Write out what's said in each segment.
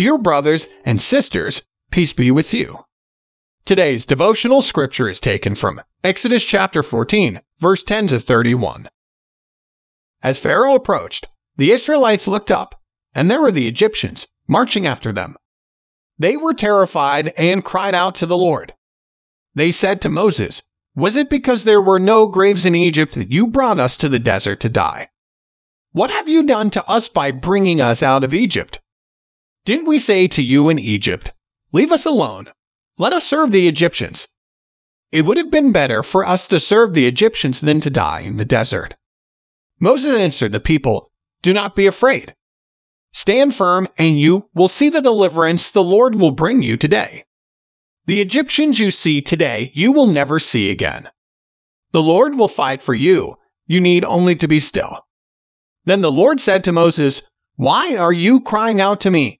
Dear brothers and sisters, peace be with you. Today's devotional scripture is taken from Exodus chapter 14, verse 10 to 31. As Pharaoh approached, the Israelites looked up, and there were the Egyptians marching after them. They were terrified and cried out to the Lord. They said to Moses, Was it because there were no graves in Egypt that you brought us to the desert to die? What have you done to us by bringing us out of Egypt? Didn't we say to you in Egypt, Leave us alone, let us serve the Egyptians? It would have been better for us to serve the Egyptians than to die in the desert. Moses answered the people, Do not be afraid. Stand firm, and you will see the deliverance the Lord will bring you today. The Egyptians you see today, you will never see again. The Lord will fight for you. You need only to be still. Then the Lord said to Moses, Why are you crying out to me?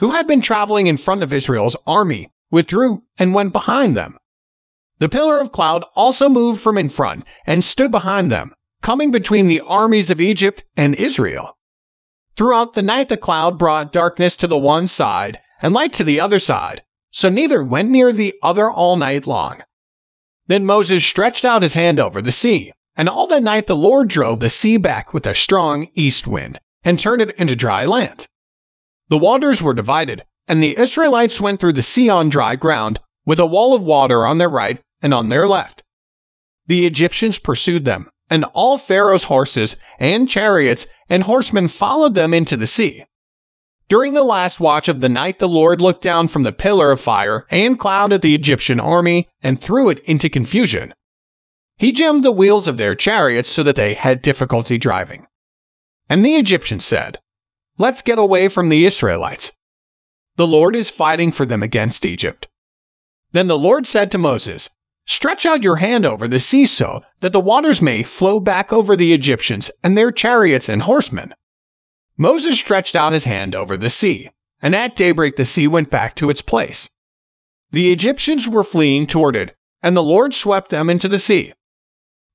who had been traveling in front of Israel's army, withdrew and went behind them. The pillar of cloud also moved from in front and stood behind them, coming between the armies of Egypt and Israel. Throughout the night, the cloud brought darkness to the one side and light to the other side, so neither went near the other all night long. Then Moses stretched out his hand over the sea, and all that night the Lord drove the sea back with a strong east wind and turned it into dry land. The waters were divided, and the Israelites went through the sea on dry ground, with a wall of water on their right and on their left. The Egyptians pursued them, and all Pharaoh's horses and chariots and horsemen followed them into the sea. During the last watch of the night, the Lord looked down from the pillar of fire and cloud at the Egyptian army and threw it into confusion. He jammed the wheels of their chariots so that they had difficulty driving. And the Egyptians said, Let's get away from the Israelites. The Lord is fighting for them against Egypt. Then the Lord said to Moses, Stretch out your hand over the sea so that the waters may flow back over the Egyptians and their chariots and horsemen. Moses stretched out his hand over the sea, and at daybreak the sea went back to its place. The Egyptians were fleeing toward it, and the Lord swept them into the sea.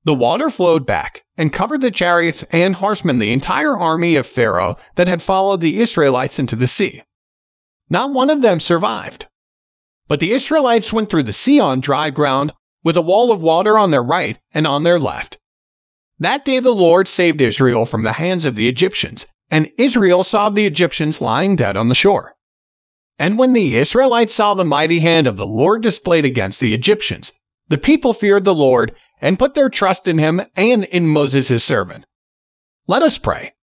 The water flowed back and covered the chariots and horsemen, the entire army of Pharaoh that had followed the Israelites into the sea. Not one of them survived. But the Israelites went through the sea on dry ground, with a wall of water on their right and on their left. That day the Lord saved Israel from the hands of the Egyptians, and Israel saw the Egyptians lying dead on the shore. And when the Israelites saw the mighty hand of the Lord displayed against the Egyptians, the people feared the Lord and put their trust in him and in Moses his servant. Let us pray.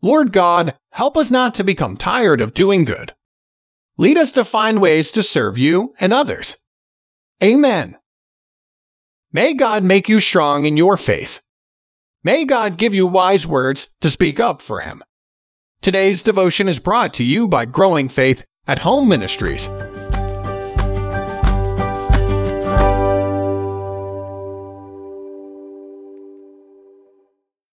Lord God, help us not to become tired of doing good. Lead us to find ways to serve you and others. Amen. May God make you strong in your faith. May God give you wise words to speak up for Him. Today's devotion is brought to you by Growing Faith at Home Ministries